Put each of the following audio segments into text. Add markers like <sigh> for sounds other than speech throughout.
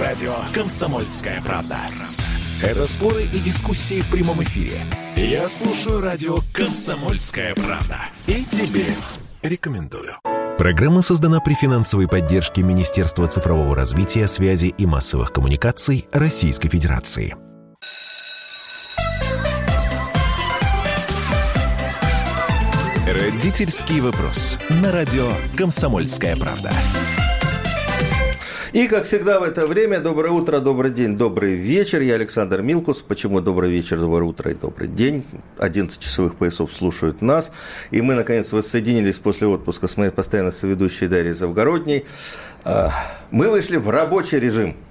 Радио «Комсомольская правда». Это споры и дискуссии в прямом эфире. Я слушаю радио «Комсомольская правда». И тебе рекомендую. Программа создана при финансовой поддержке Министерства цифрового развития, связи и массовых коммуникаций Российской Федерации. Родительский вопрос. На радио «Комсомольская правда». И, как всегда в это время, доброе утро, добрый день, добрый вечер. Я Александр Милкус. Почему добрый вечер, доброе утро и добрый день? 11 часовых поясов слушают нас. И мы, наконец, воссоединились после отпуска с моей постоянной соведущей Дарьей Завгородней. А, мы вышли в рабочий режим –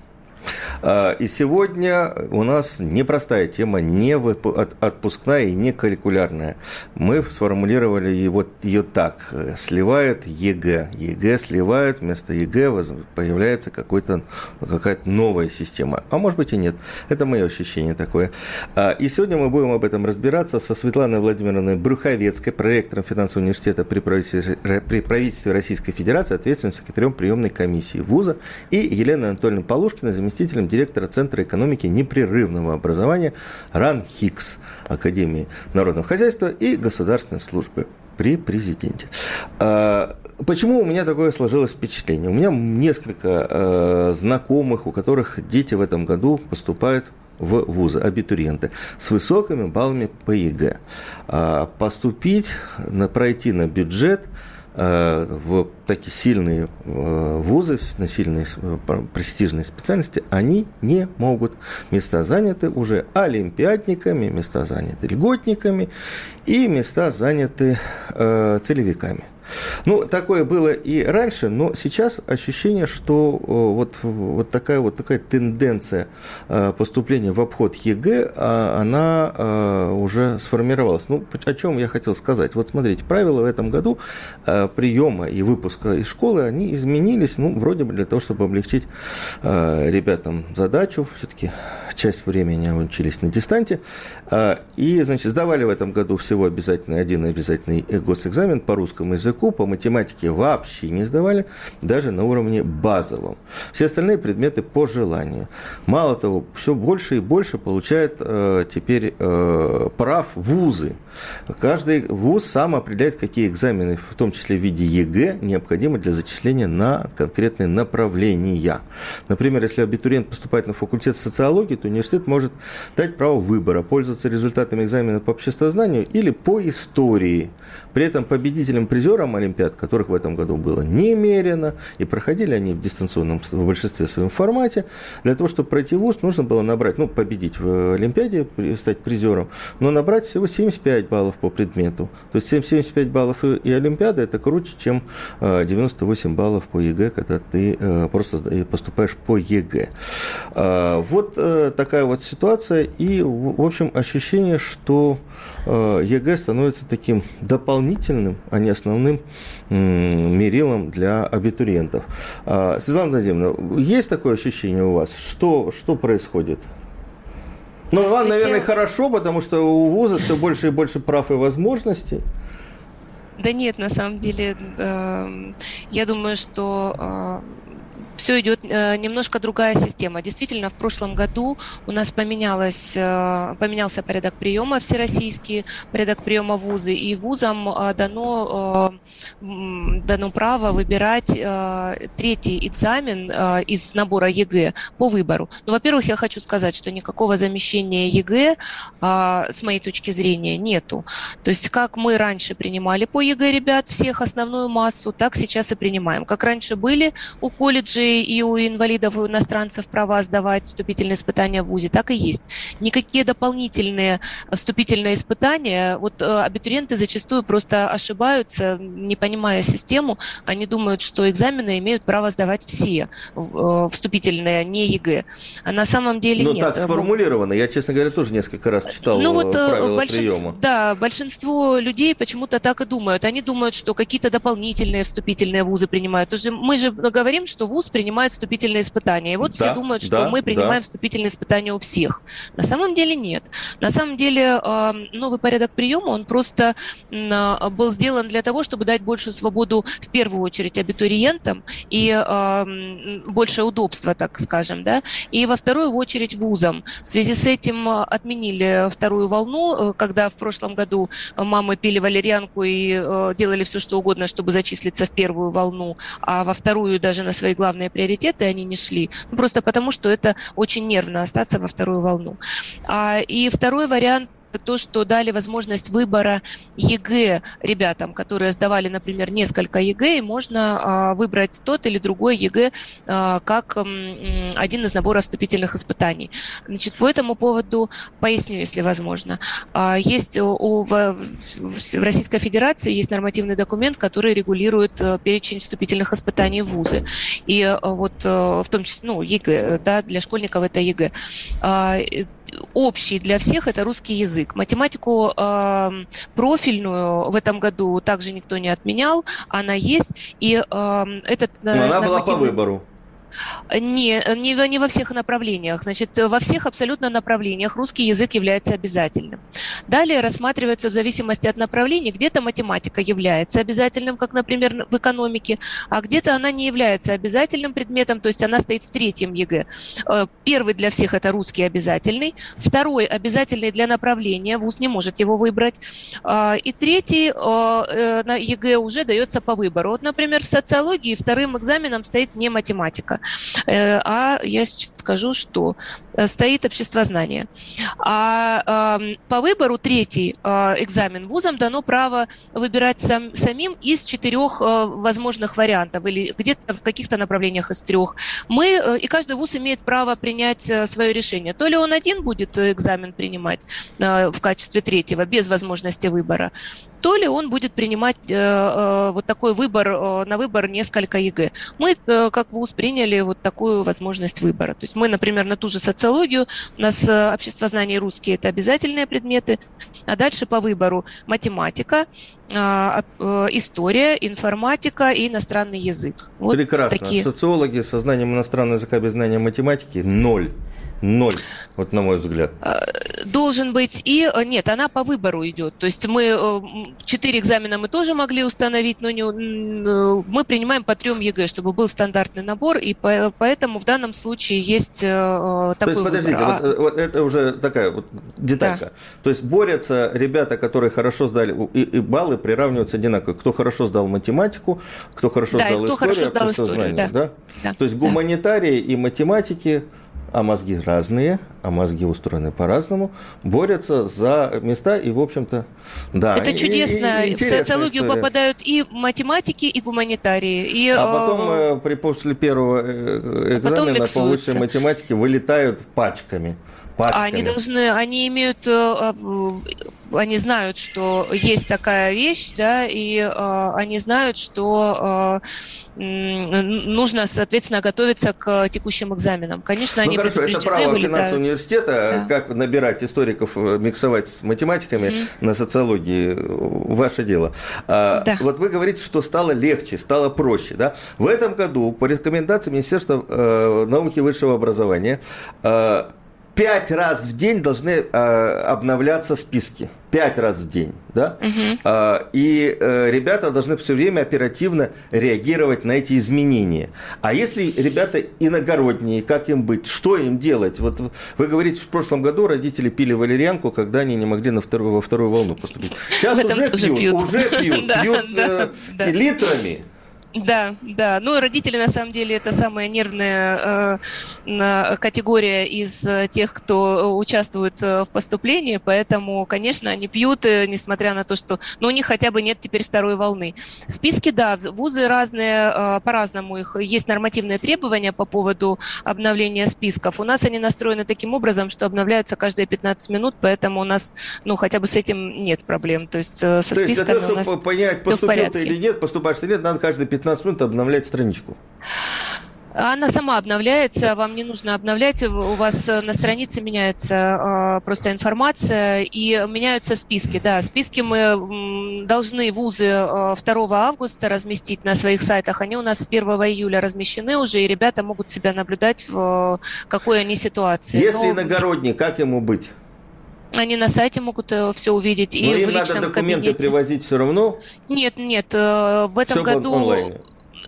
и сегодня у нас непростая тема, не отпускная и не каникулярная. Мы сформулировали его, ее так. Сливают ЕГЭ. ЕГЭ сливают, вместо ЕГЭ появляется какая-то новая система. А может быть и нет. Это мое ощущение такое. А, и сегодня мы будем об этом разбираться со Светланой Владимировной Брюховецкой, проректором финансового университета при правительстве, при правительстве Российской Федерации, ответственным секретарем приемной комиссии ВУЗа, и Еленой Анатольевной Полушкиной, заместителем директора Центра экономики непрерывного образования РАН ХИКС Академии народного хозяйства и государственной службы при президенте. А, почему у меня такое сложилось впечатление? У меня несколько э, знакомых, у которых дети в этом году поступают в вузы, абитуриенты, с высокими баллами по ЕГЭ. А, поступить, на, пройти на бюджет – в такие сильные э, вузы, на сильные э, престижные специальности, они не могут. Места заняты уже олимпиадниками, места заняты льготниками и места заняты целевиками. Ну, такое было и раньше, но сейчас ощущение, что э, вот, вот, такая, вот такая тенденция э, поступления в обход ЕГЭ, а, она э, уже сформировалась. Ну, о чем я хотел сказать? Вот смотрите, правила в этом году приема и выпуска из школы, они изменились, ну, вроде бы для того, чтобы облегчить ребятам задачу, все-таки часть времени учились на дистанте, и, значит, сдавали в этом году всего обязательно один обязательный госэкзамен по русскому языку, языку, по математике вообще не сдавали, даже на уровне базовом. Все остальные предметы по желанию. Мало того, все больше и больше получают э, теперь э, прав вузы. Каждый вуз сам определяет, какие экзамены, в том числе в виде ЕГЭ, необходимы для зачисления на конкретные направления. Например, если абитуриент поступает на факультет социологии, то университет может дать право выбора, пользоваться результатами экзамена по обществознанию или по истории. При этом победителем-призером программ Олимпиад, которых в этом году было немерено, и проходили они в дистанционном, в большинстве своем формате. Для того, чтобы пройти вуз, нужно было набрать, ну, победить в Олимпиаде, стать призером, но набрать всего 75 баллов по предмету. То есть 75 баллов и, и Олимпиада – это круче, чем 98 э, баллов по ЕГЭ, когда ты э, просто поступаешь по ЕГЭ. А, вот э, такая вот ситуация, и, в общем, ощущение, что ЕГЭ становится таким дополнительным, а не основным мерилом для абитуриентов. А, Светлана Владимировна, есть такое ощущение у вас? Что, что происходит? Ну, вам, наверное, хорошо, потому что у вуза все больше и больше прав и возможностей. Да нет, на самом деле, э, я думаю, что э, все идет э, немножко другая система. Действительно, в прошлом году у нас поменялось, э, поменялся порядок приема всероссийский, порядок приема вузы, и вузам э, дано, дано право выбирать третий экзамен из набора ЕГЭ по выбору. Ну, во-первых, я хочу сказать, что никакого замещения ЕГЭ, с моей точки зрения, нету. То есть, как мы раньше принимали по ЕГЭ ребят всех основную массу, так сейчас и принимаем. Как раньше были у колледжей и у инвалидов, и у иностранцев права сдавать вступительные испытания в ВУЗе, так и есть. Никакие дополнительные вступительные испытания, вот э, абитуриенты зачастую просто ошибаются, не понимая систему, они думают, что экзамены имеют право сдавать все э, вступительные, не ЕГЭ. А на самом деле ну, нет. так сформулировано. Я, честно говоря, тоже несколько раз читал ну, вот, э, правила большинство, приема. Да, большинство людей почему-то так и думают. Они думают, что какие-то дополнительные вступительные вузы принимают. Мы же говорим, что вуз принимают вступительные испытания. И вот да, все думают, что да, мы принимаем да. вступительные испытания у всех. На самом деле нет. На самом деле э, новый порядок приема, он просто э, был сделан для того, чтобы дать большую свободу в первую очередь абитуриентам и э, большее удобство, так скажем, да, и во вторую очередь вузам. В связи с этим отменили вторую волну, когда в прошлом году мамы пили валерьянку и делали все, что угодно, чтобы зачислиться в первую волну, а во вторую даже на свои главные приоритеты они не шли. Ну, просто потому, что это очень нервно остаться во вторую волну. А, и второй вариант то, что дали возможность выбора ЕГЭ ребятам, которые сдавали, например, несколько ЕГЭ, и можно а, выбрать тот или другой ЕГЭ а, как один из наборов вступительных испытаний. Значит, по этому поводу поясню, если возможно. А, есть у, в, в Российской Федерации есть нормативный документ, который регулирует а, перечень вступительных испытаний в ВУЗы. И а, вот а, в том числе, ну, ЕГЭ, да, для школьников это ЕГЭ. Общий для всех это русский язык. Математику э, профильную в этом году также никто не отменял, она есть, и э, этот. Но она была по выбору. Не, не, не во всех направлениях. Значит, во всех абсолютно направлениях русский язык является обязательным. Далее рассматривается в зависимости от направлений, где-то математика является обязательным, как, например, в экономике, а где-то она не является обязательным предметом, то есть она стоит в третьем ЕГЭ. Э, первый для всех это русский обязательный, второй обязательный для направления, ВУЗ не может его выбрать, а, и третий э, э, на ЕГЭ уже дается по выбору. Вот, например, в социологии вторым экзаменом стоит не математика. Э, а я скажу, что э, стоит обществознание. А по выбору третий э, экзамен вузам дано право выбирать сам, самим из четырех возможных вариантов или где-то в каких-то направлениях из трех. Мы, и каждый вуз имеет право принять свое решение. То ли он один будет экзамен принимать в качестве третьего, без возможности выбора, то ли он будет принимать вот такой выбор, на выбор несколько ЕГЭ. Мы, как вуз, приняли приняли вот такую возможность выбора. То есть мы, например, на ту же социологию, у нас э, обществознание и русский – это обязательные предметы, а дальше по выбору математика, а, э, история, информатика и иностранный язык. Вот Прекрасно. Такие. Социологи со знанием иностранного языка без знания математики – ноль. Ноль, вот на мой взгляд. А, должен быть и... Э, нет, она по выбору идет. То есть мы... Э, четыре экзамена мы тоже могли установить, но не, э, мы принимаем по трем ЕГЭ, чтобы был стандартный набор, и поэтому в данном случае есть такой То есть, подождите, выбор. Вот, вот это уже такая вот деталька. Да. То есть борются ребята, которые хорошо сдали, и, и баллы приравниваются одинаково. Кто хорошо сдал математику, кто хорошо да, сдал кто историю, хорошо сдал историю, да. да? Да. То есть гуманитарии да. и математики а мозги разные, а мозги устроены по-разному, борются за места и, в общем-то, да. Это чудесно. И, и в социологию история. попадают и математики, и гуманитарии. И, а потом э, при, после первого э, экзамена по высшей математике вылетают пачками. Пачками. Они должны, они имеют э, они знают, что есть такая вещь, да, и э, они знают, что э, нужно, соответственно, готовиться к текущим экзаменам. Конечно, ну, они хорошо, это право вылетают. финансового университета, да. как набирать историков, э, миксовать с математиками mm-hmm. на социологии, ваше дело. А, да. Вот вы говорите, что стало легче, стало проще, да? В этом году по рекомендации Министерства э, науки и высшего образования э, пять раз в день должны э, обновляться списки. Пять раз в день, да? Угу. Э, и э, ребята должны все время оперативно реагировать на эти изменения. А если ребята иногородние, как им быть? Что им делать? Вот вы говорите, в прошлом году родители пили валерьянку, когда они не могли на вторую, во вторую волну поступить. <laughs> Сейчас уже пьют, уже пьют, <laughs> пьют э, литрами. Да, да. Ну, родители, на самом деле, это самая нервная э, категория из э, тех, кто участвует э, в поступлении, поэтому, конечно, они пьют, э, несмотря на то, что ну, у них хотя бы нет теперь второй волны. Списки, да, вузы разные, э, по-разному их. Есть нормативные требования по поводу обновления списков. У нас они настроены таким образом, что обновляются каждые 15 минут, поэтому у нас, ну, хотя бы с этим нет проблем. То есть э, со то списками есть, для того, чтобы понять, поступил ты или нет, поступаешь или нет, надо каждые 15 15 минут обновлять страничку. Она сама обновляется, вам не нужно обновлять, у вас на странице меняется э, просто информация и меняются списки. Да, списки мы должны вузы э, 2 августа разместить на своих сайтах. Они у нас с 1 июля размещены уже, и ребята могут себя наблюдать в какой они ситуации. Если Но... иногородний, как ему быть? Они на сайте могут э, все увидеть. Но и им в личном надо документы кабинете. привозить все равно? Нет, нет. Э, в этом все году... Онлайн.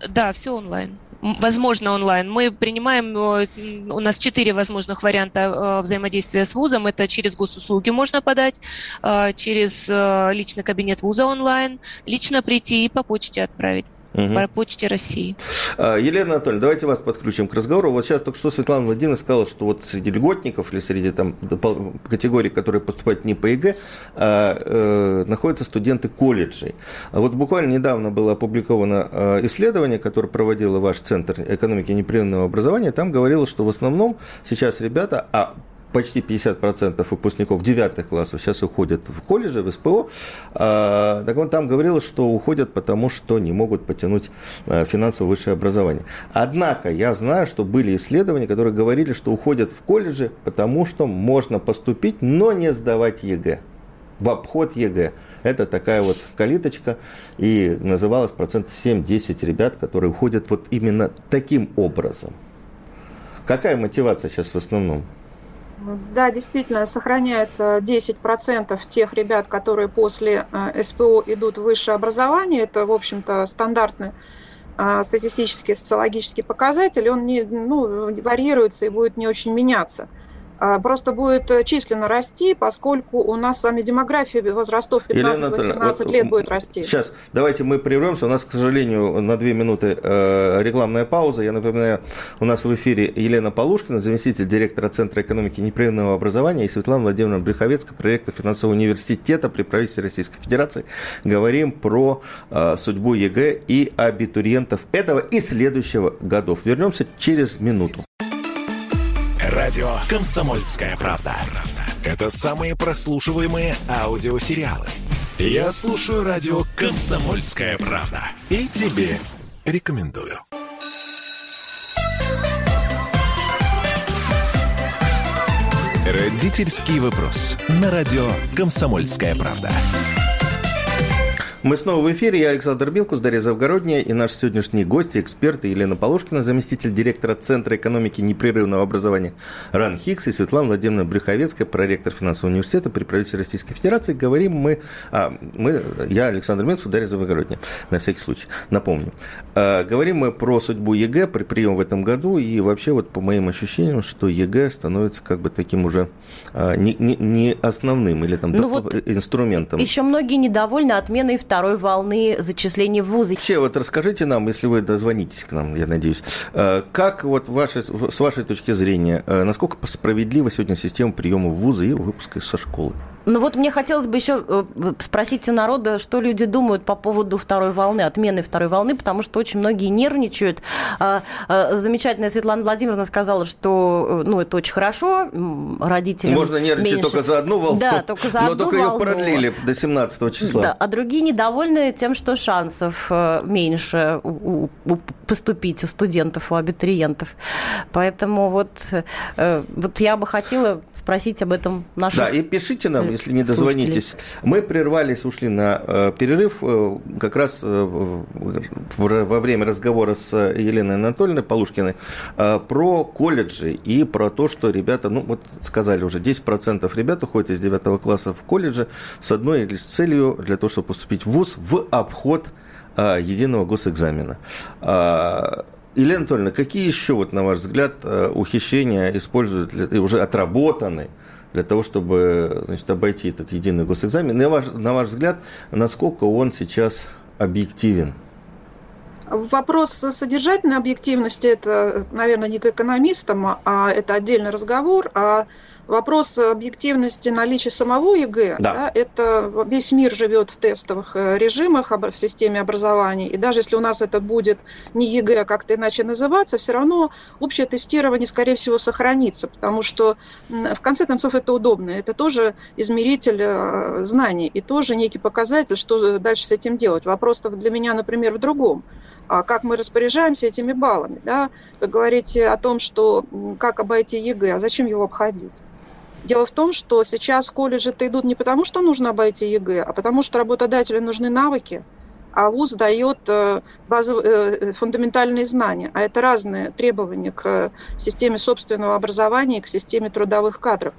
Да, все онлайн возможно онлайн. Мы принимаем, э, у нас четыре возможных варианта взаимодействия с вузом. Это через госуслуги можно подать, через личный кабинет вуза онлайн, лично прийти и по почте отправить угу. по почте России. А, Елена Анатольевна, давайте вас подключим к разговору. Вот сейчас только что Светлана Владимировна сказала, что вот среди льготников или среди там категорий, которые поступают не по ЕГЭ, а, э, находятся студенты колледжей. А вот буквально недавно было опубликовано а, исследование, которое проводил ваш Центр экономики непрерывного образования. Там говорилось, что в основном сейчас ребята, а почти 50% выпускников 9 классов сейчас уходят в колледжи, в СПО. А, так он там говорил, что уходят потому, что не могут потянуть а, финансовое высшее образование. Однако я знаю, что были исследования, которые говорили, что уходят в колледжи, потому что можно поступить, но не сдавать ЕГЭ. В обход ЕГЭ. Это такая вот калиточка, и называлось процент 7-10 ребят, которые уходят вот именно таким образом. Какая мотивация сейчас в основном? Да, действительно, сохраняется 10% тех ребят, которые после э, СПО идут в высшее образование. Это, в общем-то, стандартный э, статистический, социологический показатель. Он не, ну, варьируется и будет не очень меняться. А, просто будет э, численно расти, поскольку у нас с вами демография возрастов 15-18 вот, лет будет расти. Сейчас, давайте мы прервемся. У нас, к сожалению, на две минуты э, рекламная пауза. Я напоминаю, у нас в эфире Елена Полушкина, заместитель директора Центра экономики непрерывного образования, и Светлана Владимировна Брюховецкая, проректор финансового университета при правительстве Российской Федерации. Говорим про э, судьбу ЕГЭ и абитуриентов этого и следующего годов. Вернемся через минуту. Радио «Комсомольская правда». Это самые прослушиваемые аудиосериалы. Я слушаю радио «Комсомольская правда». И тебе рекомендую. Родительский вопрос. На радио «Комсомольская правда». Мы снова в эфире. Я Александр Милкус, Дарья Завгородняя и наши сегодняшние гости, эксперты Елена Полушкина, заместитель директора Центра экономики непрерывного образования РАНХиГС и Светлана Владимировна Брюховецкая, проректор финансового университета при правительстве Российской Федерации. Говорим мы, а, мы я Александр Милкус, Дарья Завгородняя, на всякий случай, напомню. А, говорим мы про судьбу ЕГЭ при приеме в этом году и вообще вот по моим ощущениям, что ЕГЭ становится как бы таким уже а, не, не, не основным или там ну вот инструментом. Еще многие недовольны отменой второй волны зачислений в вузы. Вообще, вот расскажите нам, если вы дозвонитесь к нам, я надеюсь, э, как вот ваши, с вашей точки зрения, э, насколько справедлива сегодня система приема в вузы и выпуска со школы? Ну вот мне хотелось бы еще э, спросить у народа, что люди думают по поводу второй волны, отмены второй волны, потому что очень многие нервничают. А, а, замечательная Светлана Владимировна сказала, что ну, это очень хорошо, родителям Можно нервничать меньше... только за одну волну, да, только за но одну только волну. ее продлили до 17 числа. Да, а другие недовольны тем, что шансов э, меньше поступить у студентов, у абитуриентов. Поэтому вот, э, вот я бы хотела спросить об этом наших Да, и пишите нам, если не дозвонитесь. Мы прервались, ушли на э, перерыв э, как раз э, во время разговора с Еленой Анатольевной Полушкиной про колледжи и про то, что ребята, ну вот сказали уже, 10% ребят уходят из 9 класса в колледже с одной лишь целью для того, чтобы поступить в ВУЗ в обход единого госэкзамена. Елена Анатольевна, какие еще, вот, на ваш взгляд, ухищрения используют, уже отработаны для того, чтобы значит, обойти этот единый госэкзамен. На ваш, на ваш взгляд, насколько он сейчас объективен? Вопрос содержательной объективности – это, наверное, не к экономистам, а это отдельный разговор. А Вопрос объективности наличия самого ЕГЭ, да. Да, это весь мир живет в тестовых э, режимах в системе образования, и даже если у нас это будет не ЕГЭ, а как-то иначе называться, все равно общее тестирование, скорее всего, сохранится, потому что, в конце концов, это удобно, это тоже измеритель э, знаний и тоже некий показатель, что дальше с этим делать. Вопрос для меня, например, в другом. а как мы распоряжаемся этими баллами. Да? Вы говорите о том, что как обойти ЕГЭ, а зачем его обходить? Дело в том, что сейчас в колледже-то идут не потому, что нужно обойти ЕГЭ, а потому что работодателю нужны навыки, а ВУЗ дает э, базовые, э, фундаментальные знания. А это разные требования к системе собственного образования и к системе трудовых кадров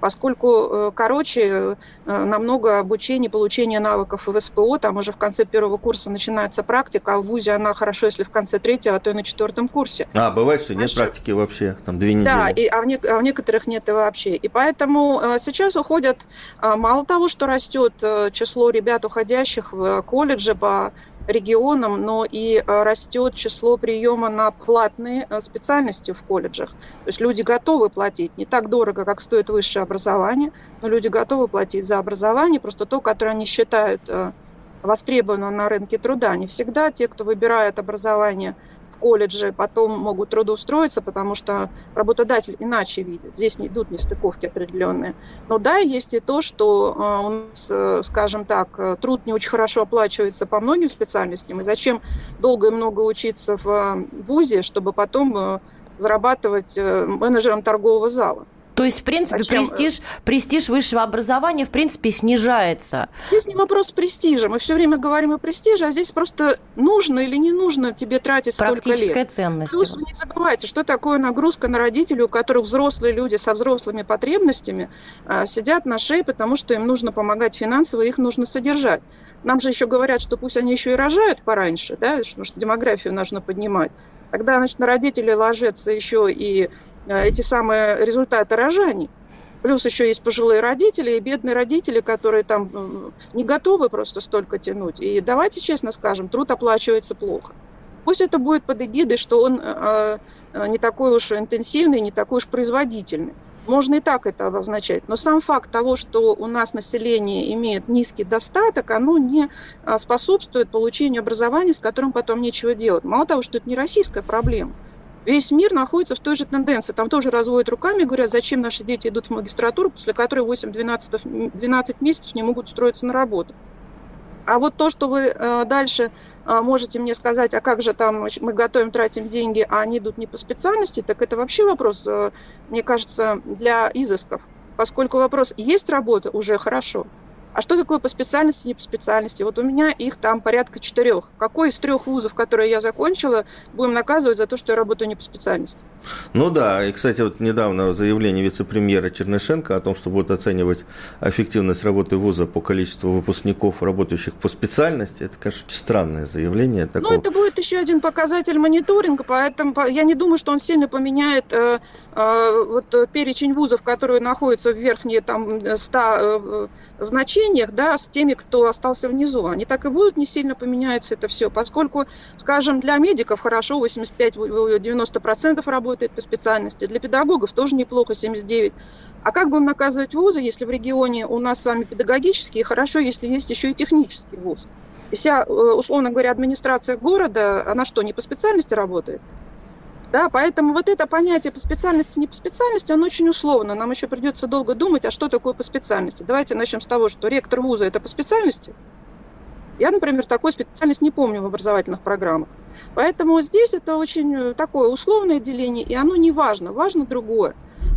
поскольку, э, короче, э, намного обучения, получения навыков в СПО, там уже в конце первого курса начинается практика, а в ВУЗе она хорошо, если в конце третьего, а то и на четвертом курсе. А, бывает, что нет практики вообще, там две недели. Да, и, а, в не, а в некоторых нет и вообще. И поэтому э, сейчас уходят, мало того, что растет число ребят, уходящих в колледжи по регионам, но и э, растет число приема на платные э, специальности в колледжах. То есть люди готовы платить не так дорого, как стоит высшее образование, но люди готовы платить за образование, просто то, которое они считают э, востребованным на рынке труда. Не всегда те, кто выбирает образование – колледжи потом могут трудоустроиться, потому что работодатель иначе видит. Здесь не идут нестыковки определенные. Но да, есть и то, что э, у нас, э, скажем так, э, труд не очень хорошо оплачивается по многим специальностям. И зачем долго и много учиться в ВУЗе, чтобы потом зарабатывать менеджером торгового зала? То есть, в принципе, Зачем? престиж, престиж высшего образования, в принципе, снижается. Здесь не вопрос престижа. Мы все время говорим о престиже, а здесь просто нужно или не нужно тебе тратить столько лет. Практическая ценность. Плюс вы не забывайте, что такое нагрузка на родителей, у которых взрослые люди со взрослыми потребностями а, сидят на шее, потому что им нужно помогать финансово, их нужно содержать. Нам же еще говорят, что пусть они еще и рожают пораньше, да, потому что демографию нужно поднимать. Когда, значит, на родителей ложится еще и эти самые результаты рожаний. Плюс еще есть пожилые родители и бедные родители, которые там э, не готовы просто столько тянуть. И давайте честно скажем, труд оплачивается плохо. Пусть это будет под эгидой, что он э, не такой уж интенсивный, не такой уж производительный. Можно и так это обозначать. Но сам факт того, что у нас население имеет низкий достаток, оно не способствует получению образования, с которым потом нечего делать. Мало того, что это не российская проблема. Весь мир находится в той же тенденции. Там тоже разводят руками, говорят, зачем наши дети идут в магистратуру, после которой 8-12 месяцев не могут устроиться на работу. А вот то, что вы э, дальше э, можете мне сказать, а как же там мы готовим, тратим деньги, а они идут не по специальности, так это вообще вопрос, э, мне кажется, для изысков. Поскольку вопрос, есть работа, уже хорошо. А что такое по специальности, не по специальности? Вот у меня их там порядка четырех. Какой из трех вузов, которые я закончила, будем наказывать за то, что я работаю не по специальности? Ну да, и, кстати, вот недавно заявление вице-премьера Чернышенко о том, что будут оценивать эффективность работы вуза по количеству выпускников, работающих по специальности, это, конечно, очень странное заявление. Ну, такого... Ну, это будет еще один показатель мониторинга, поэтому я не думаю, что он сильно поменяет э, э, вот, перечень вузов, которые находятся в верхние там 100 э, значений, отношениях да, с теми, кто остался внизу. Они так и будут, не сильно поменяется это все, поскольку, скажем, для медиков хорошо 85-90% работает по специальности, для педагогов тоже неплохо 79%. А как будем наказывать вузы, если в регионе у нас с вами педагогические, хорошо, если есть еще и технический вуз? И вся, э, условно говоря, администрация города, она что, не по специальности работает? Да, поэтому вот это понятие по специальности, не по специальности, оно очень условно. Нам еще придется долго думать, а что такое по специальности. Давайте начнем с того, что ректор вуза – это по специальности. Я, например, такой специальность не помню в образовательных программах. Поэтому здесь это очень э, такое условное деление, и оно не важно. Важно другое.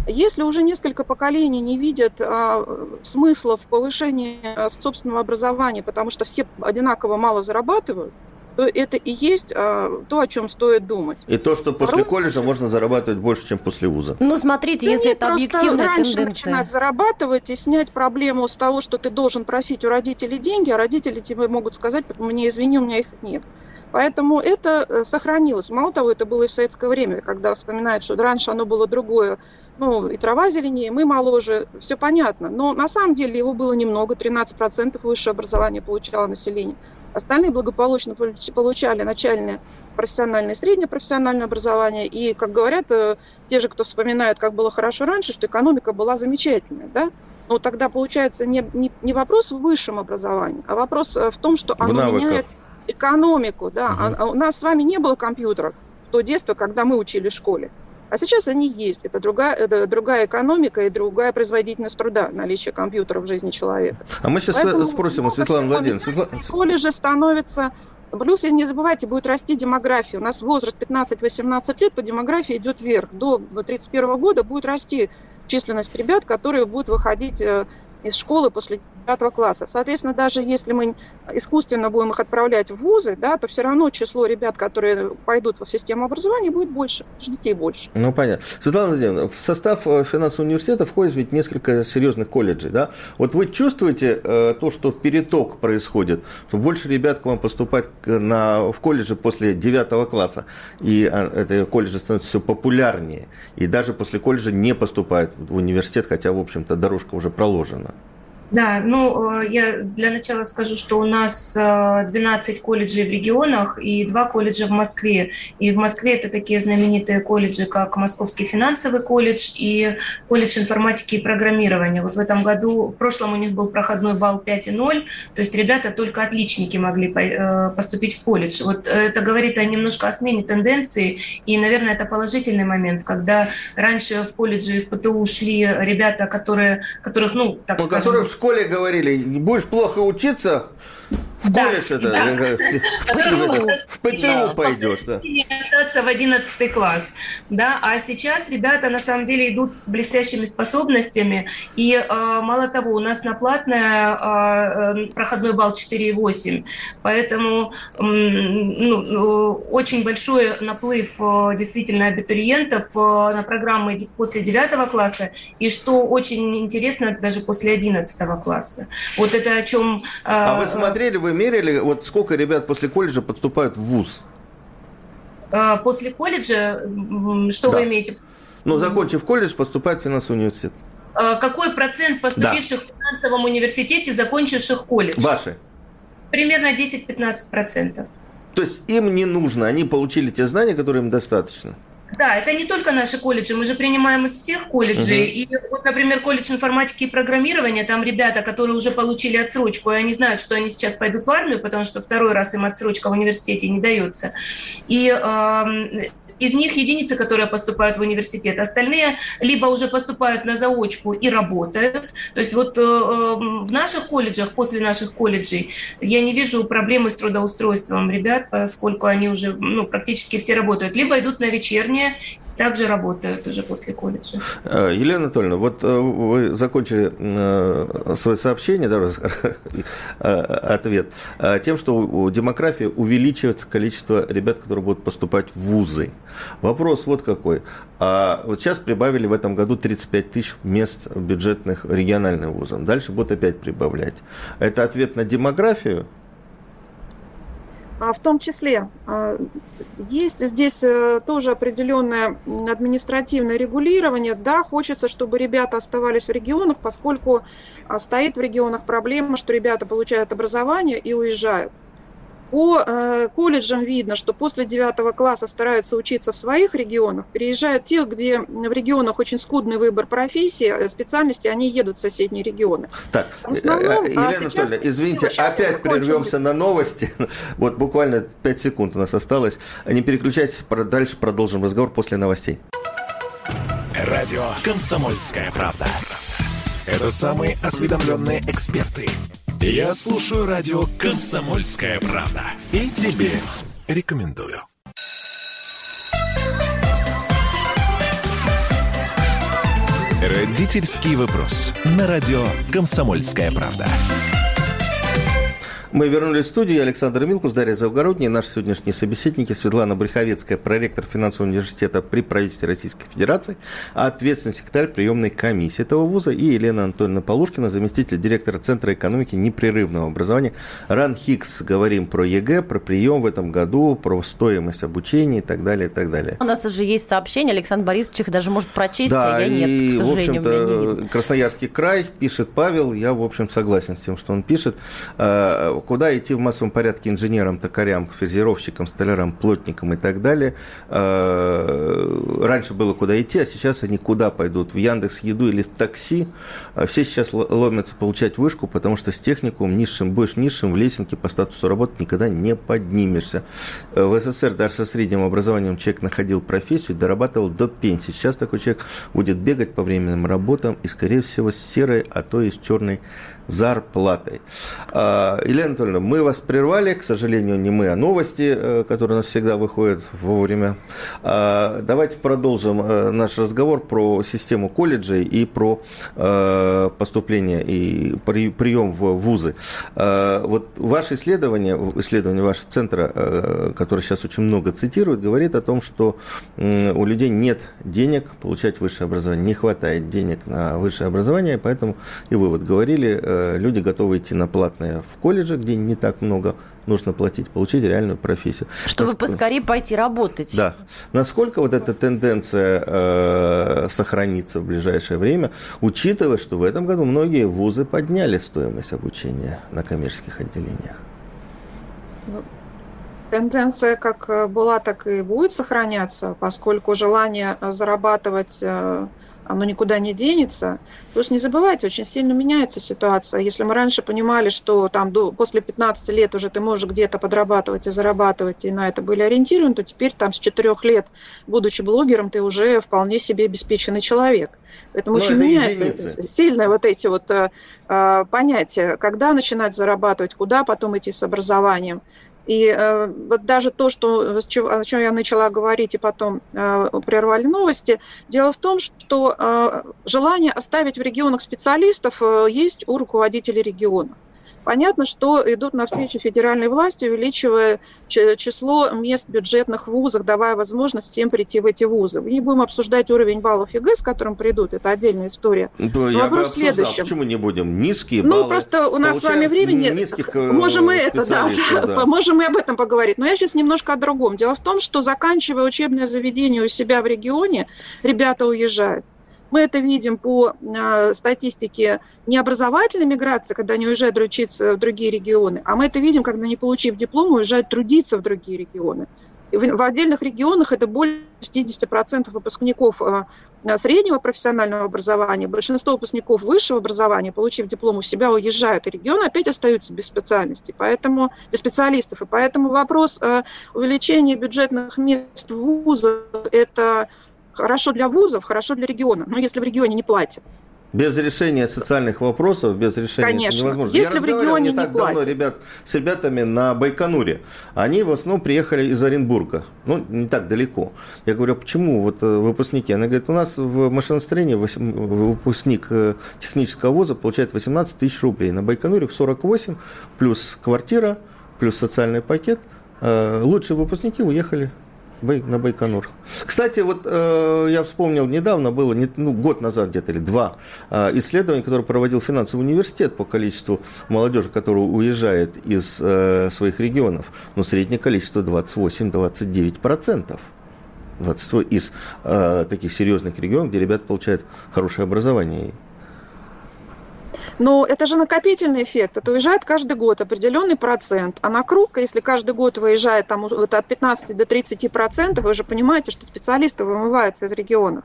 Если уже несколько поколений не видят а, смысла в повышении а, собственного образования, потому что все одинаково мало зарабатывают, то это и есть а, то, о чем стоит думать. И то, что после Порой... колледжа можно зарабатывать больше, чем после вуза. Ну, смотрите, да если нет, это объективная раньше тенденция. начинать зарабатывать и снять проблему с того, что ты должен просить у родителей деньги, а родители тебе могут сказать, мне извини, у меня их нет. Поэтому это э, сохранилось. Мало того, это было и в советское время, когда вспоминают, что раньше оно было другое, ну, и трава зеленее, мы моложе, все понятно. Но на самом деле его было немного, 13% высшее образование получало население. Остальные благополучно получали начальное профессиональное и среднее профессиональное образование. И, как говорят э, те же, кто вспоминает, как было хорошо раньше, что экономика была замечательная. Да? Но тогда получается не, не, не вопрос в высшем образовании, а вопрос э, в том, что оно меняет экономику. Да? Угу. А, у нас с вами не было компьютеров в то детство, когда мы учили в школе. А сейчас они есть. Это другая, это другая экономика и другая производительность труда, наличие компьютера в жизни человека. А мы сейчас Поэтому спросим у Светланы Владимировны. Светлана... Колледжи становятся Плюс, не забывайте, будет расти демография. У нас возраст 15-18 лет по демографии идет вверх. До 31 года будет расти численность ребят, которые будут выходить э, из школы после 9 класса. Соответственно, даже если мы искусственно будем их отправлять в вузы, да, то все равно число ребят, которые пойдут в систему образования, будет больше, детей больше. Ну, понятно. Светлана Владимировна, в состав э, финансового университета входит ведь несколько серьезных колледжей, да? Вот вы чувствуете э, то, что переток происходит, что больше ребят к вам поступать на, в колледже после 9 класса, и э, это колледжи становятся все популярнее, и даже после колледжа не поступают в университет, хотя, в общем-то, дорожка уже проложена. Да, ну, э, я для начала скажу, что у нас 12 э, колледжей в регионах и два колледжа в Москве. И в Москве это такие знаменитые колледжи, как Московский финансовый колледж и колледж информатики и программирования. Вот в этом году, в прошлом у них был проходной балл 5,0, то есть ребята только отличники могли э, поступить в колледж. Вот это говорит о немножко о смене тенденции, и, наверное, это положительный момент, когда раньше в колледже и в ПТУ шли ребята, которые, которых, ну, так ну, скажем школе говорили, будешь плохо учиться, в да, колледж это, да. в ПТУ пойдешь, да. Остаться в 11 класс, да, а сейчас ребята на самом деле идут с блестящими способностями, и э, мало того, у нас на платное э, проходной балл 4,8, поэтому э, ну, очень большой наплыв э, действительно абитуриентов э, на программы после 9 класса, и что очень интересно, даже после 11 класса. Вот это о чем... Э, а вы смотрели, вы мерили, вот сколько ребят после колледжа подступают в ВУЗ? А, после колледжа, что да. вы имеете? Ну, закончив колледж, поступает в финансовый университет. А, какой процент поступивших да. в финансовом университете, закончивших колледж? Ваши. Примерно 10-15%. То есть им не нужно, они получили те знания, которые им достаточно. Да, это не только наши колледжи, мы же принимаем из всех колледжей. Uh-huh. И вот, например, колледж информатики и программирования, там ребята, которые уже получили отсрочку, и они знают, что они сейчас пойдут в армию, потому что второй раз им отсрочка в университете не дается. И э, из них единицы, которые поступают в университет. Остальные либо уже поступают на заочку и работают. То есть вот э, эм, в наших колледжах, после наших колледжей, я не вижу проблемы с трудоустройством ребят, поскольку они уже ну, практически все работают. Либо идут на вечернее, также работают уже после колледжа. Э, Елена Анатольевна, вот э, вы закончили э, свое сообщение, да, <laughs> ответ, тем, что у демографии увеличивается количество ребят, которые будут поступать в вузы. Вопрос вот какой. А вот сейчас прибавили в этом году 35 тысяч мест бюджетных региональным вузам. Дальше будут опять прибавлять. Это ответ на демографию а в том числе а, есть здесь э, тоже определенное административное регулирование. Да, хочется, чтобы ребята оставались в регионах, поскольку а, стоит в регионах проблема, что ребята получают образование и уезжают. По э, колледжам видно, что после 9 класса стараются учиться в своих регионах, переезжают те, где в регионах очень скудный выбор профессии, э, специальности, они едут в соседние регионы. Так, основном, э, Елена а Анатольевна, извините, опять прервемся на новости. <laughs> Вот буквально 5 секунд у нас осталось. Не переключайтесь, дальше продолжим разговор после новостей. Радио «Комсомольская правда». Это самые осведомленные эксперты. Я слушаю радио «Комсомольская правда». И тебе рекомендую. Родительский вопрос. На радио «Комсомольская правда». Мы вернулись в студию. Александр Милкус, Дарья Завгородняя. Наши сегодняшние собеседники Светлана Брюховецкая, проректор финансового университета при правительстве Российской Федерации, ответственный секретарь приемной комиссии этого вуза, и Елена Анатольевна Полушкина, заместитель директора Центра экономики непрерывного образования РАНХиГС. Говорим про ЕГЭ, про прием в этом году, про стоимость обучения и так далее, и так далее. У нас уже есть сообщение, Александр Борисович их даже может прочесть, да, а я нет, и, к сожалению, в общем-то, Красноярский край, пишет Павел, я, в общем, согласен с тем, что он пишет а, куда идти в массовом порядке инженерам, токарям, фрезеровщикам, столярам, плотникам и так далее. Э, раньше было куда идти, а сейчас они куда пойдут? В Яндекс Еду или в такси? А все сейчас ломятся получать вышку, потому что с техникум низшим, будешь низшим в лесенке по статусу работы никогда не поднимешься. Э, в СССР даже со средним образованием человек находил профессию и дорабатывал до пенсии. Сейчас такой человек будет бегать по временным работам и, скорее всего, с серой, а то и с черной зарплатой. А, Елена Анатольевна, мы вас прервали, к сожалению, не мы, а новости, э, которые у нас всегда выходят вовремя. А, давайте продолжим э, наш разговор про систему колледжей и про э, поступление и прием в вузы. А, вот ваше исследование, исследование вашего центра, которое сейчас очень много цитирует, говорит о том, что у людей нет денег получать высшее образование, не хватает денег на высшее образование, поэтому и вы вот говорили, люди готовы идти на платное в колледже, где не так много нужно платить, получить реальную профессию. Чтобы Наск... поскорее пойти работать. Да. Насколько вот эта тенденция э, сохранится в ближайшее время, учитывая, что в этом году многие вузы подняли стоимость обучения на коммерческих отделениях? Ну, тенденция как была, так и будет сохраняться, поскольку желание зарабатывать э, оно никуда не денется. Плюс не забывайте, очень сильно меняется ситуация. Если мы раньше понимали, что там до, после 15 лет уже ты можешь где-то подрабатывать и зарабатывать, и на это были ориентированы, то теперь там с 4 лет, будучи блогером, ты уже вполне себе обеспеченный человек. Поэтому Но очень меняется единицы. сильно вот эти вот э, э, понятия, когда начинать зарабатывать, куда потом идти с образованием. И э, вот даже то, что, о чем я начала говорить, и потом э, прервали новости, дело в том, что э, желание оставить в регионах специалистов есть у руководителей региона. Понятно, что идут навстречу федеральной власти, увеличивая число мест в бюджетных вузах, давая возможность всем прийти в эти вузы. Мы не будем обсуждать уровень баллов ЕГЭ, с которым придут, это отдельная история. Ну, я вопрос бы следующий. Почему не будем? Низкие ну, баллы. Ну, просто у нас с вами времени... Низких э, можем мы это, да, да. можем мы об этом поговорить. Но я сейчас немножко о другом. Дело в том, что заканчивая учебное заведение у себя в регионе, ребята уезжают. Мы это видим по э, статистике не образовательной миграции, когда они уезжают учиться в другие регионы, а мы это видим, когда не получив диплом, уезжают трудиться в другие регионы. В, отдельных регионах это более 60% выпускников э, среднего профессионального образования, большинство выпускников высшего образования, получив диплом у себя, уезжают, и регионы опять остаются без специальностей, поэтому, без специалистов. И поэтому вопрос увеличения бюджетных мест в вузах – это хорошо для вузов, хорошо для региона. Но если в регионе не платят, без решения социальных вопросов, без решения Конечно. невозможно. Если Я в регионе не так давно платят. ребят, с ребятами на Байконуре. Они в основном приехали из Оренбурга. Ну, не так далеко. Я говорю, а почему вот э, выпускники? Она говорит, у нас в машиностроении выпускник э, технического вуза получает 18 тысяч рублей. На Байконуре 48, плюс квартира, плюс социальный пакет. Э, лучшие выпускники уехали на Байконур. Кстати, вот э, я вспомнил, недавно было, не, ну, год назад где-то или два, э, исследование, которое проводил финансовый университет по количеству молодежи, которая уезжает из э, своих регионов. Но среднее количество 28-29%. 20 из э, таких серьезных регионов, где ребята получают хорошее образование. Но это же накопительный эффект. Это уезжает каждый год определенный процент. А на круг, если каждый год выезжает там, вот от 15 до 30 процентов, вы же понимаете, что специалисты вымываются из регионов.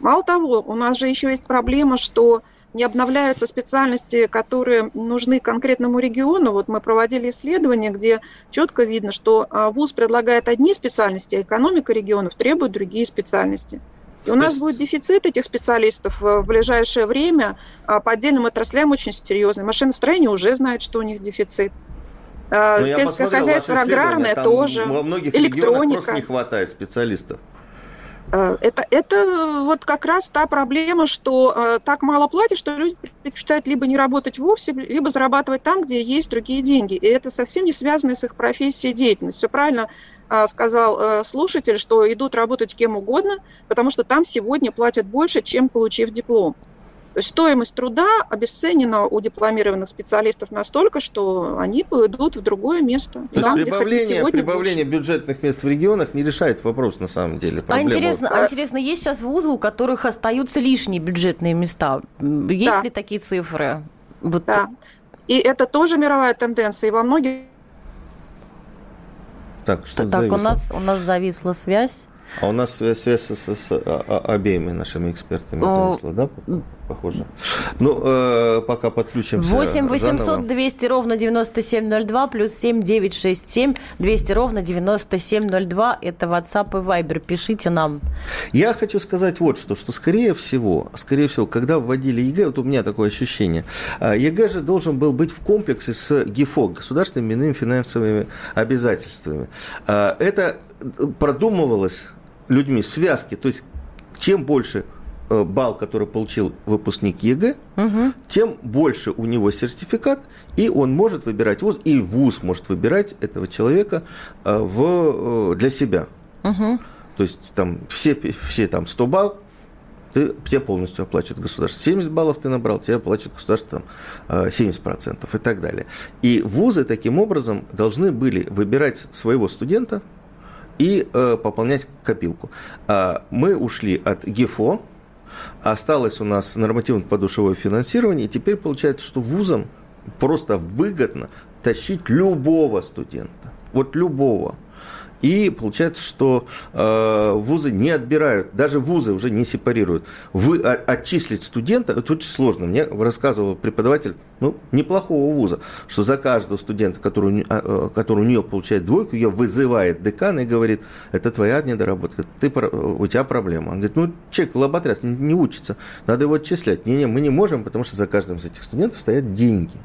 Мало того, у нас же еще есть проблема, что не обновляются специальности, которые нужны конкретному региону. Вот мы проводили исследование, где четко видно, что а, ВУЗ предлагает одни специальности, а экономика регионов требует другие специальности. И у нас есть... будет дефицит этих специалистов в ближайшее время а, по отдельным отраслям очень серьезный. Машиностроение уже знает, что у них дефицит. А, Но Сельское хозяйство аграрное тоже. Во многих электроника. просто не хватает специалистов. А, это, это вот как раз та проблема, что э, так мало платят, что люди предпочитают либо не работать вовсе, либо зарабатывать там, где есть другие деньги. И это совсем не связано с их профессией деятельностью. Все правильно а, сказал э, слушатель, что идут работать кем угодно, потому что там сегодня платят больше, чем получив диплом. То есть стоимость труда обесценена у дипломированных специалистов настолько, что они идут в другое место. То там, есть прибавление, прибавление бюджетных мест в регионах не решает вопрос на самом деле. А проблему. А интересно, а интересно, есть сейчас вузы, у которых остаются лишние бюджетные места? Есть да. ли такие цифры? Вот. Да. И это тоже мировая тенденция. И во многих так, что Так, у нас, у нас зависла связь. А у нас связь, с, с, с а, а, обеими нашими экспертами зависла, да? Похоже. Ну, э, пока подключимся 8 800 заново. 200 ровно 9702 плюс 7 967 200 ровно 9702. Это WhatsApp и Viber. Пишите нам. Я хочу сказать вот что, что скорее всего, скорее всего, когда вводили ЕГЭ, вот у меня такое ощущение, а, ЕГЭ же должен был быть в комплексе с ГИФО, государственными именными финансовыми обязательствами. Это продумывалось людьми в связке. То есть чем больше э, балл, который получил выпускник ЕГЭ, угу. тем больше у него сертификат, и он может выбирать вуз, и вуз может выбирать этого человека э, в, э, для себя. Угу. То есть там все, все там 100 балл, ты, тебе полностью оплачивает государство. 70 баллов ты набрал, тебе оплачивает государство там, 70% и так далее. И вузы таким образом должны были выбирать своего студента, и э, пополнять копилку. А мы ушли от ГИФО, осталось у нас нормативно-подушевое финансирование, и теперь получается, что вузам просто выгодно тащить любого студента. Вот любого. И получается, что э, вузы не отбирают, даже вузы уже не сепарируют. Вы отчислить студента, это очень сложно. Мне рассказывал преподаватель ну, неплохого вуза, что за каждого студента, который, а, э, который у нее получает двойку, ее вызывает декан и говорит, это твоя недоработка, ты, у тебя проблема. Он говорит, ну, человек лоботряс не, не учится, надо его отчислять. Не-не, мы не можем, потому что за каждым из этих студентов стоят деньги.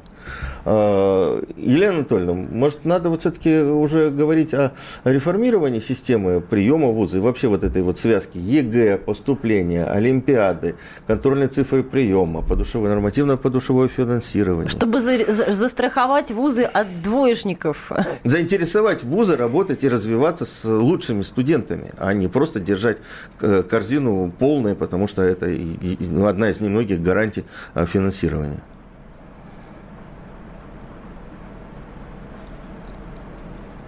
А, Елена Анатольевна, может, надо вот все-таки уже говорить о реформировании системы приема вуза и вообще вот этой вот связки ЕГЭ, поступления, Олимпиады, контрольные цифры приема, подушевое, нормативное подушевое финансирование. Чтобы за, застраховать вузы от двоечников. Заинтересовать вузы работать и развиваться с лучшими студентами, а не просто держать э, корзину полной, потому что это одна из немногих гарантий э, финансирования.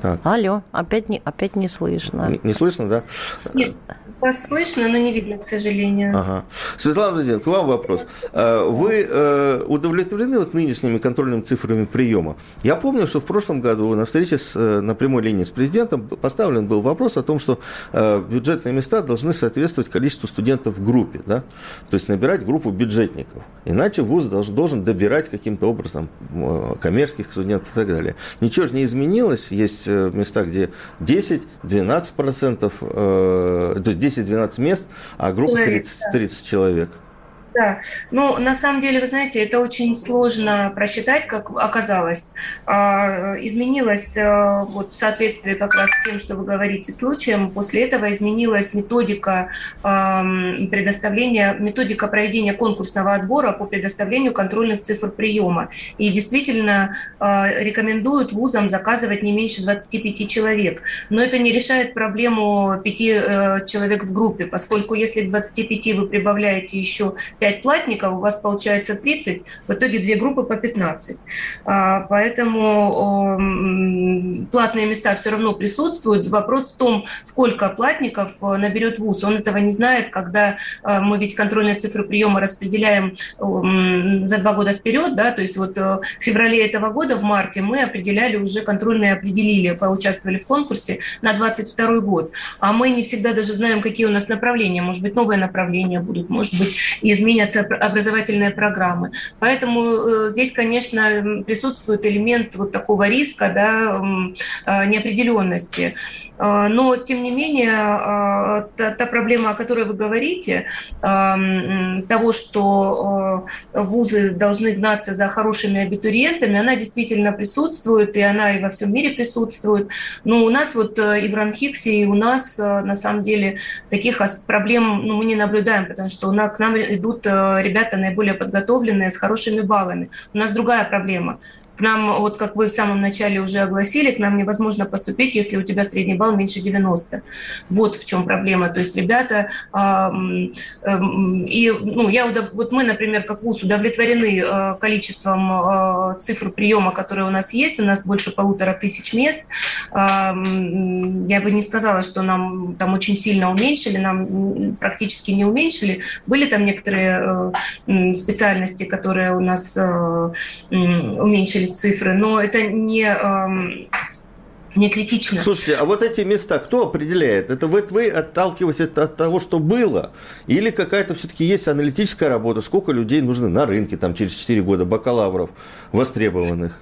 Так. Алло, опять не, опять не слышно. Не, не слышно, да? Нет, вас слышно, но не видно, к сожалению. Ага. Светлана Владимировна, к вам вопрос. Э, вы э, удовлетворены вот нынешними контрольными цифрами приема? Я помню, что в прошлом году на встрече с, э, на прямой линии с президентом поставлен был вопрос о том, что бюджетные места должны соответствовать количеству студентов в группе, да? то есть набирать группу бюджетников. Иначе вуз должен, добирать каким-то образом коммерческих студентов и так далее. Ничего же не изменилось, есть места, где 10-12%, э, то есть 10-12 мест, а группа 30, 30 человек. Да, ну на самом деле, вы знаете, это очень сложно просчитать, как оказалось. А, изменилось э, вот в соответствии как раз с тем, что вы говорите, случаем. После этого изменилась методика предоставления, методика проведения конкурсного отбора по предоставлению контрольных цифр приема. И действительно а, рекомендуют вузам заказывать не меньше 25 человек. Но это не решает проблему 5 э, человек в группе, поскольку если к 25 вы прибавляете еще 5 платников, у вас получается 30, в итоге две группы по 15. А, поэтому платные места все равно присутствуют. Вопрос в том, сколько платников э, наберет ВУЗ. Он этого не знает, когда э, мы ведь контрольные цифры приема распределяем за два года вперед, да, то есть вот э, в феврале этого года, в марте, мы определяли уже контрольные определили, поучаствовали в конкурсе на 22 год. А мы не всегда даже знаем, какие у нас направления. Может быть, новые направления будут, может быть, изменения изменятся образовательные программы. Поэтому э, здесь, конечно, присутствует элемент вот такого риска, да, э, неопределенности. Э, но, тем не менее, та, та проблема, о которой вы говорите, того, что вузы должны гнаться за хорошими абитуриентами, она действительно присутствует, и она и во всем мире присутствует. Но у нас вот и в Ранхиксе, и у нас, на самом деле, таких проблем ну, мы не наблюдаем, потому что к нам идут э, ребята наиболее подготовленные, с хорошими баллами. У нас другая проблема. К нам, вот как вы в самом начале уже огласили, к нам невозможно поступить, если у тебя средний балл меньше 90. Вот в чем проблема. То есть ребята, э, э, и ну, я, вот мы, например, как ВУЗ удовлетворены э, количеством э, цифр приема, которые у нас есть. У нас больше полутора тысяч мест. Я бы не сказала, что нам там очень сильно уменьшили, нам практически не уменьшили. Были там некоторые э, специальности, которые у нас э, уменьшились цифры, но это не не критично. Слушайте, а вот эти места кто определяет? Это вы, вы отталкиваетесь от того, что было? Или какая-то все-таки есть аналитическая работа? Сколько людей нужно на рынке там через 4 года бакалавров востребованных?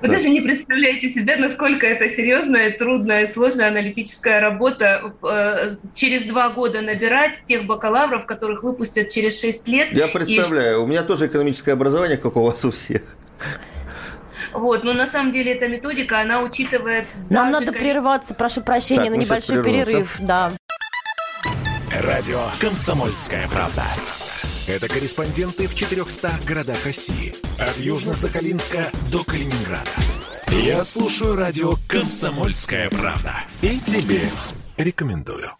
Вы да. даже не представляете себе, насколько это серьезная, трудная, сложная аналитическая работа. Э, через два года набирать тех бакалавров, которых выпустят через шесть лет. Я представляю. И... У меня тоже экономическое образование, как у вас у всех. Вот, но на самом деле эта методика, она учитывает... Нам надо прерываться, прошу прощения, так, на небольшой перерыв. Да. Радио «Комсомольская правда». Это корреспонденты в 400 городах России. От Южно-Сахалинска до Калининграда. Я слушаю радио «Комсомольская правда». И тебе рекомендую.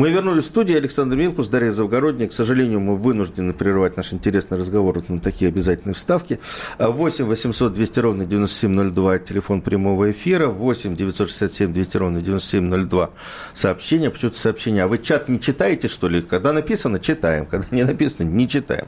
Мы вернулись в студию. Александр Милкус, Дарья Завгородник. К сожалению, мы вынуждены прерывать наш интересный разговор вот на такие обязательные вставки. 8 800 200 ровно 9702, телефон прямого эфира. 8 967 200 ровно 9702, сообщение. Почему-то сообщение. А вы чат не читаете, что ли? Когда написано, читаем. Когда не написано, не читаем.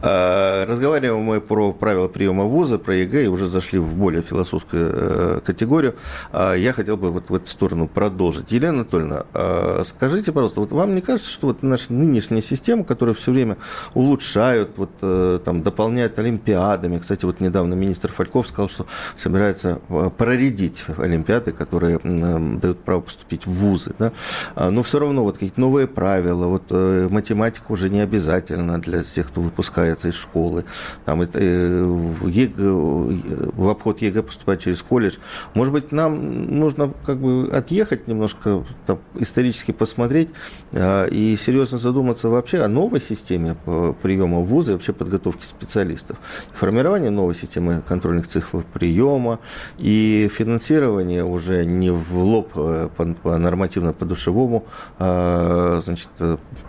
А, разговариваем мы про правила приема вуза, про ЕГЭ, и уже зашли в более философскую э, категорию. А, я хотел бы вот в эту сторону продолжить. Елена Анатольевна, а, скажите, пожалуйста, пожалуйста, вот вам не кажется, что вот наша нынешняя система, которую все время улучшают, вот э, там дополняют олимпиадами, кстати, вот недавно министр Фальков сказал, что собирается э, проредить олимпиады, которые дают право поступить в вузы, да, а, но все равно вот какие-то новые правила, вот э, математика уже не обязательно для тех, кто выпускается из школы, там это, в, ЕГЭ, в обход ЕГЭ поступать через колледж. Может быть, нам нужно как бы отъехать немножко, там, исторически посмотреть, и серьезно задуматься вообще о новой системе приема в вузы вообще подготовки специалистов. Формирование новой системы контрольных цифр приема и финансирование уже не в лоб э, по, по нормативно-подушевому а, значит,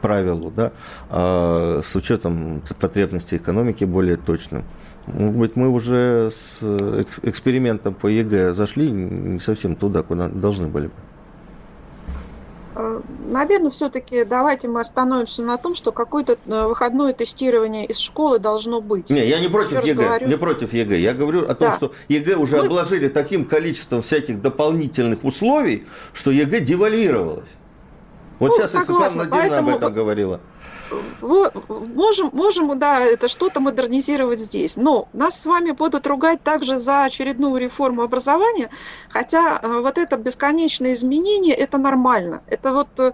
правилу, да, а с учетом потребностей экономики более точным. Может быть, мы уже с экспериментом по ЕГЭ зашли не совсем туда, куда должны были бы. Наверное, все-таки давайте мы остановимся на том, что какое-то э, выходное тестирование из школы должно быть. Не, я не против ЕГЭ, говорю... не против ЕГЭ. Я говорю о том, да. что ЕГЭ уже мы... обложили таким количеством всяких дополнительных условий, что ЕГЭ девальвировалось. Вот ну, сейчас согласна, Светлана Владимировна поэтому... об этом говорила можем, можем, да, это что-то модернизировать здесь. Но нас с вами будут ругать также за очередную реформу образования, хотя э, вот это бесконечное изменение, это нормально. Это вот э,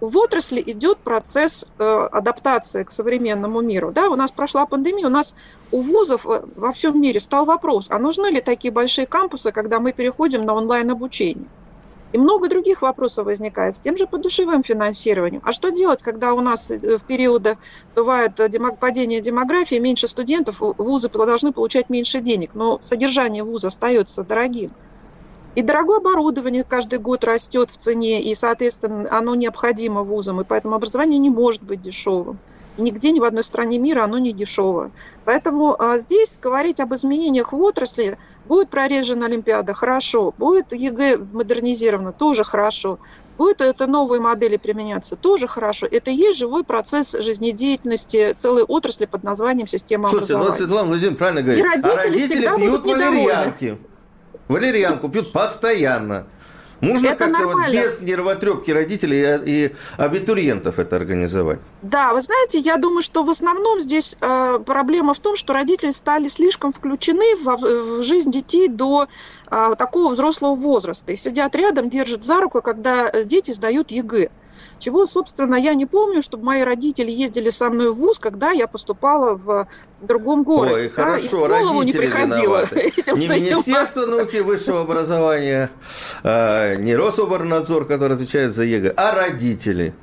в отрасли идет процесс э, адаптации к современному миру. Да, у нас прошла пандемия, у нас у вузов во всем мире стал вопрос, а нужны ли такие большие кампусы, когда мы переходим на онлайн-обучение? И много других вопросов возникает с тем же подушевым финансированием. А что делать, когда у нас э, в периоды бывает э, падение демографии, меньше студентов, вузы должны получать меньше денег, но содержание вуза остается дорогим. И дорогое оборудование каждый год растет в цене, и, соответственно, оно необходимо вузам, и поэтому образование не может быть дешевым. И нигде, ни в одной стране мира оно не дешевое. Поэтому а, здесь говорить об изменениях в отрасли – Будет прорежена Олимпиада, хорошо. Будет ЕГЭ модернизировано, тоже хорошо. Будет это новые модели применяться, тоже хорошо. Это и есть живой процесс жизнедеятельности целой отрасли под названием система Слушайте, образования. Слушайте, ну Светлана Владимировна правильно говорит. И родители, а родители пьют валерьянки. Валерьянку пьют постоянно. Нужно как-то вот без нервотрепки родителей и абитуриентов это организовать. Да, вы знаете, я думаю, что в основном здесь э, проблема в том, что родители стали слишком включены в, в жизнь детей до э, такого взрослого возраста и сидят рядом, держат за руку, когда э, дети сдают ЕГЭ. Чего, собственно, я не помню, чтобы мои родители ездили со мной в ВУЗ, когда я поступала в другом городе. Ой, да? хорошо, родители не приходило <laughs> этим Не Министерство науки и высшего образования, а, не Рособорнадзор, который отвечает за ЕГЭ, а родители.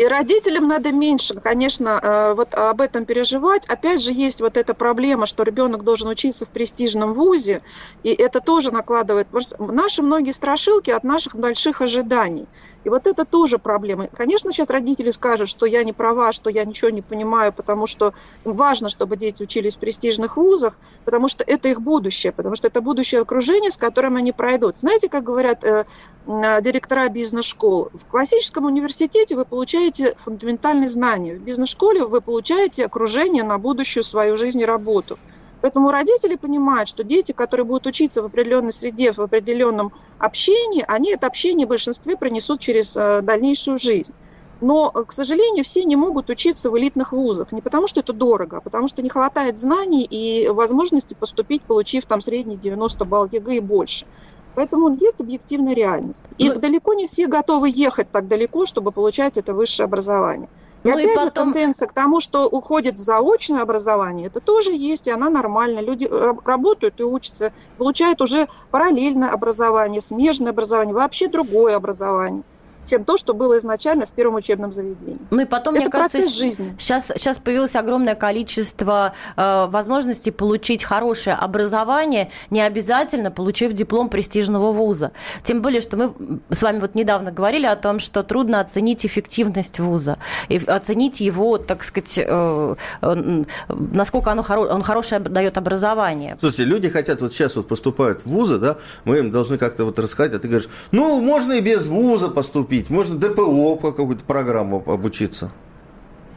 И родителям надо меньше, конечно, э, вот об этом переживать. Опять же, есть вот эта проблема, что ребенок должен учиться в престижном вузе, и это тоже накладывает... Потому что наши многие страшилки от наших больших ожиданий. И вот это тоже проблема. Конечно, сейчас родители скажут, что я не права, что я ничего не понимаю, потому что важно, чтобы дети учились в престижных вузах, потому что это их будущее, потому что это будущее окружение, с которым они пройдут. Знаете, как говорят э, э, директора бизнес-школ, в классическом университете вы получаете фундаментальные знания, в бизнес-школе вы получаете окружение на будущую свою жизнь и работу. Поэтому родители понимают, что дети, которые будут учиться в определенной среде, в определенном общении, они это общение в большинстве пронесут через э, дальнейшую жизнь. Но, э, к сожалению, все не могут учиться в элитных вузах. Не потому, что это дорого, а потому что не хватает знаний и возможности поступить, получив там средний 90 балл ЕГЭ и больше. Поэтому есть объективная реальность. И Но... далеко не все готовы ехать так далеко, чтобы получать это высшее образование. И ну опять и потом... же тенденция к тому, что уходит заочное образование, это тоже есть, и она нормальна. Люди работают и учатся, получают уже параллельное образование, смежное образование, вообще другое образование чем то, что было изначально в первом учебном заведении. Ну и потом, Это мне кажется, жизни. Сейчас, сейчас появилось огромное количество э, возможностей получить хорошее образование, не обязательно получив диплом престижного вуза. Тем более, что мы с вами вот недавно говорили о том, что трудно оценить эффективность вуза, и оценить его, так сказать, э, э, насколько оно хоро он хорошее дает образование. Слушайте, люди хотят вот сейчас вот поступают в вузы, да, мы им должны как-то вот рассказать, а ты говоришь, ну, можно и без вуза поступить поступить, можно ДПО по какую-то программу обучиться.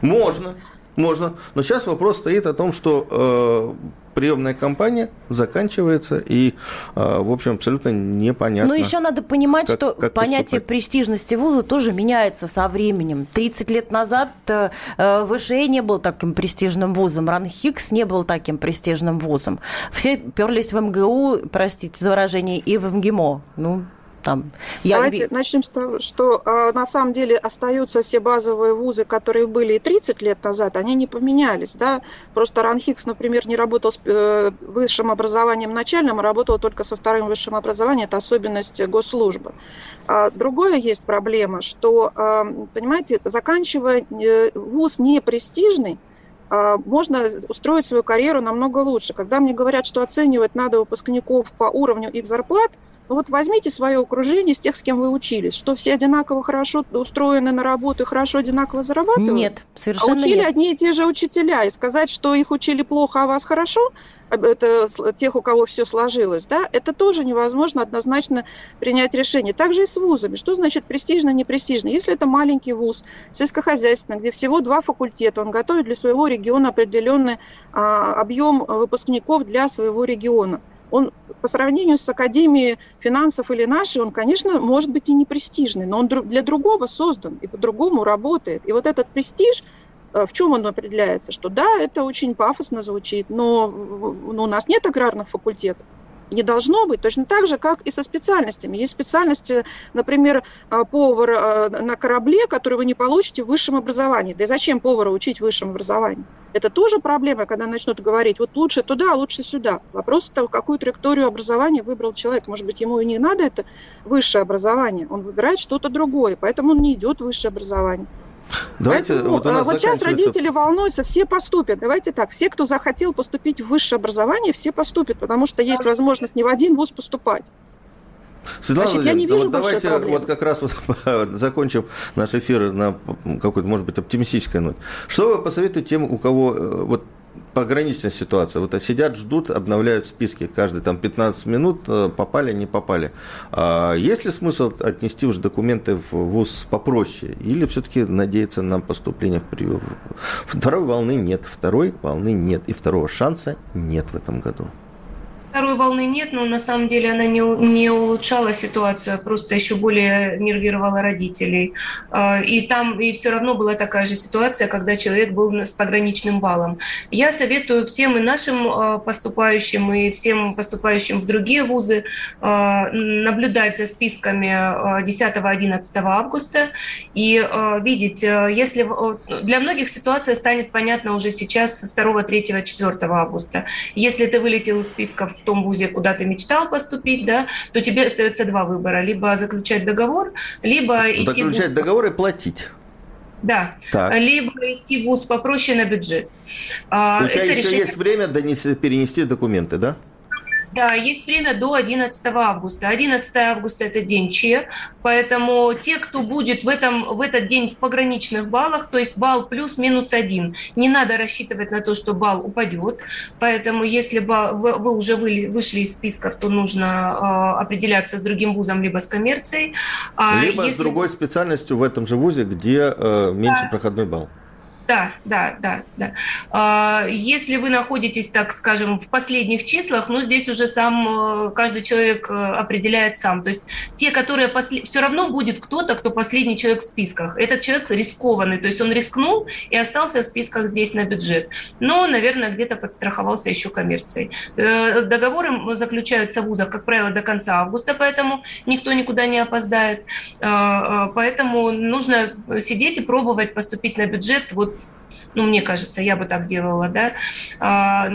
Можно, можно. Но сейчас вопрос стоит о том, что э, приемная кампания заканчивается, и, э, в общем, абсолютно непонятно. Но еще надо понимать, как, что как понятие поступать. престижности вуза тоже меняется со временем. 30 лет назад э, э ВШЭ не был таким престижным вузом, РАНХИКС не был таким престижным вузом. Все перлись в МГУ, простите за выражение, и в МГИМО. Ну, там, я... Давайте начнем с того, что э, на самом деле остаются все базовые вузы, которые были и 30 лет назад, они не поменялись. Да? Просто Ранхикс, например, не работал с э, высшим образованием начальным, а работал только со вторым высшим образованием, это особенность госслужбы. А другое есть проблема, что, э, понимаете, заканчивая э, вуз не престижный, можно устроить свою карьеру намного лучше. Когда мне говорят, что оценивать надо выпускников по уровню их зарплат – ну вот возьмите свое окружение с тех, с кем вы учились, что все одинаково хорошо устроены на работу и хорошо одинаково зарабатывают. Нет, совершенно а учили нет. одни и те же учителя. И сказать, что их учили плохо, а вас хорошо, это тех, у кого все сложилось, да, это тоже невозможно однозначно принять решение. Также и с вузами. Что значит престижно, не престижно? Если это маленький вуз, сельскохозяйственный, где всего два факультета, он готовит для своего региона определенный а, объем выпускников для своего региона – он по сравнению с Академией финансов или нашей, он, конечно, может быть и не престижный, но он для другого создан и по-другому работает. И вот этот престиж, э, в чем он определяется? Что да, это очень пафосно звучит, но, но у нас нет аграрных факультетов не должно быть, точно так же, как и со специальностями. Есть специальности, например, а, повар а, на корабле, который вы не получите в высшем образовании. Да и зачем повара учить в высшем образовании? Это тоже проблема, когда начнут говорить, вот лучше туда, а лучше сюда. Вопрос того, какую траекторию образования выбрал человек. Может быть, ему и не надо это высшее образование, он выбирает что-то другое, поэтому он не идет в высшее образование. Давайте, Поэтому, вот, вот сейчас родители волнуются, все поступят. Давайте так, все, кто захотел поступить в высшее образование, все поступят, потому что есть возможность не в один вуз поступать. Светлана Значит, я не вижу вот давайте проблемы. вот как раз <laughs> вот закончим наш эфир на какой-то, может быть, оптимистической ноте. Что вы посоветуете тем, у кого э, вот пограничная ситуация. Вот сидят, ждут, обновляют списки каждые там 15 минут, э, попали, не попали. А есть ли смысл отнести уже документы в ВУЗ попроще? Или все-таки надеяться на поступление в прием? Второй волны нет, второй волны нет, и второго шанса нет в этом году. Второй волны нет, но на самом деле она не, не улучшала ситуацию, а просто еще более нервировала родителей. А, и там и все равно была такая же ситуация, когда человек был с пограничным баллом. Я советую всем и нашим а, поступающим, и всем поступающим в другие вузы наблюдать за списками 10-11 августа и видеть, если для многих ситуация станет понятна уже сейчас 2, 3, 4 августа. Если ты вылетел из списков в том вузе, куда ты мечтал поступить, да, то тебе остается два выбора. Либо заключать договор, либо идти... Заключать договор и платить. Да. Так. Либо идти в ВУЗ попроще на бюджет. А, У тебя еще решение... есть время донести, перенести документы, да? Да, есть время до 11 августа. 11 августа – это день Че, поэтому те, кто будет в, этом, в этот день в пограничных баллах, то есть балл плюс-минус один, не надо рассчитывать на то, что балл упадет. Поэтому если балл, вы, вы уже вы, вышли из списков, то нужно э, определяться с другим вузом, либо с коммерцией. А либо если... с другой специальностью в этом же вузе, где э, меньше да. проходной балл. Да, да, да, да. А, если вы находитесь, так скажем, в последних числах, ну, здесь уже сам э, каждый человек э, определяет сам. То есть те, которые после... все равно будет кто-то, кто последний человек в списках. Этот человек рискованный, то есть он рискнул и остался в списках здесь на бюджет. Но, наверное, где-то подстраховался еще коммерцией. Э, договоры заключаются в вузах, как правило, до конца августа, поэтому никто никуда не опоздает. Поэтому нужно сидеть и пробовать поступить на бюджет вот ну, мне кажется, я бы так делала, да, а,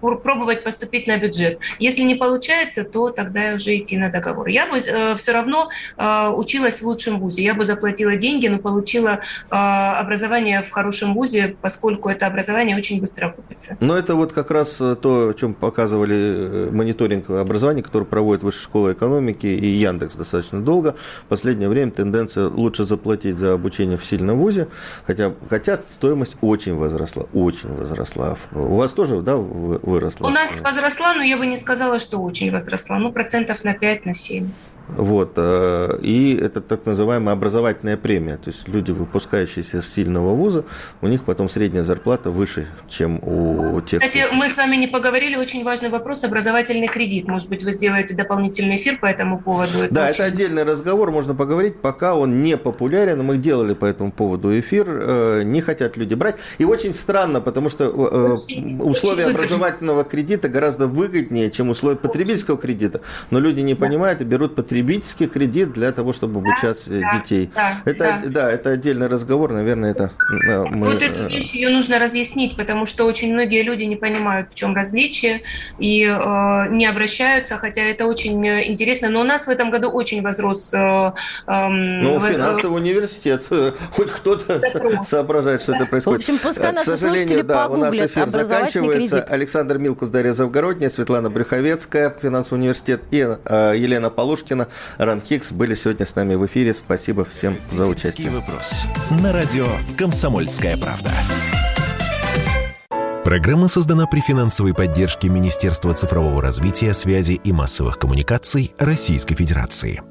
пробовать поступить на бюджет. Если не получается, то тогда уже идти на договор. Я бы э, все равно а, училась в лучшем вузе. Я бы заплатила деньги, но получила а, образование в хорошем вузе, поскольку это образование очень быстро окупится. Но это вот как раз э, то, о чем показывали э, мониторинг образования, который проводит Высшая школа экономики и Яндекс достаточно долго. В последнее время тенденция лучше заплатить за обучение в сильном вузе, хотя, хотя стоит стоимость очень возросла, очень возросла. У вас тоже, да, выросла? У нас возросла, но я бы не сказала, что очень возросла. Ну, процентов на 5, на 7. Вот. Э, и это так называемая образовательная премия. То есть люди, выпускающиеся из сильного вуза, у них потом средняя зарплата выше, чем у тех. Кстати, кто... мы с вами не поговорили, очень важный вопрос, образовательный кредит. Может быть, вы сделаете дополнительный эфир по этому поводу? Это да, очень... это отдельный разговор, можно поговорить, пока он не популярен. Мы делали по этому поводу эфир, э, не хотят люди брать. И очень странно, потому что э, очень, условия очень образовательного кредита гораздо выгоднее, чем условия потребительского кредита. Но люди не да. понимают и берут потребительский потребительский кредит для того, чтобы обучать да, детей. Да, это, да. да, это отдельный разговор, наверное, это мы... Вот эту вещь ее нужно разъяснить, потому что очень многие люди не понимают, в чем различие, и э, не обращаются, хотя это очень интересно. Но у нас в этом году очень возрос... Э, э, ну, в... финансовый университет, э, хоть кто-то соображает, что это происходит. В общем, пускай э, наши К сожалению, да, у нас эфир заканчивается. Кредит. Александр Милкус, Дарья Завгородняя, Светлана Брюховецкая, финансовый университет, и э, Елена Полушкина, Ран Хикс были сегодня с нами в эфире. Спасибо всем за участие. вопрос. На радио «Комсомольская правда». Программа создана при финансовой поддержке Министерства цифрового развития, связи и массовых коммуникаций Российской Федерации.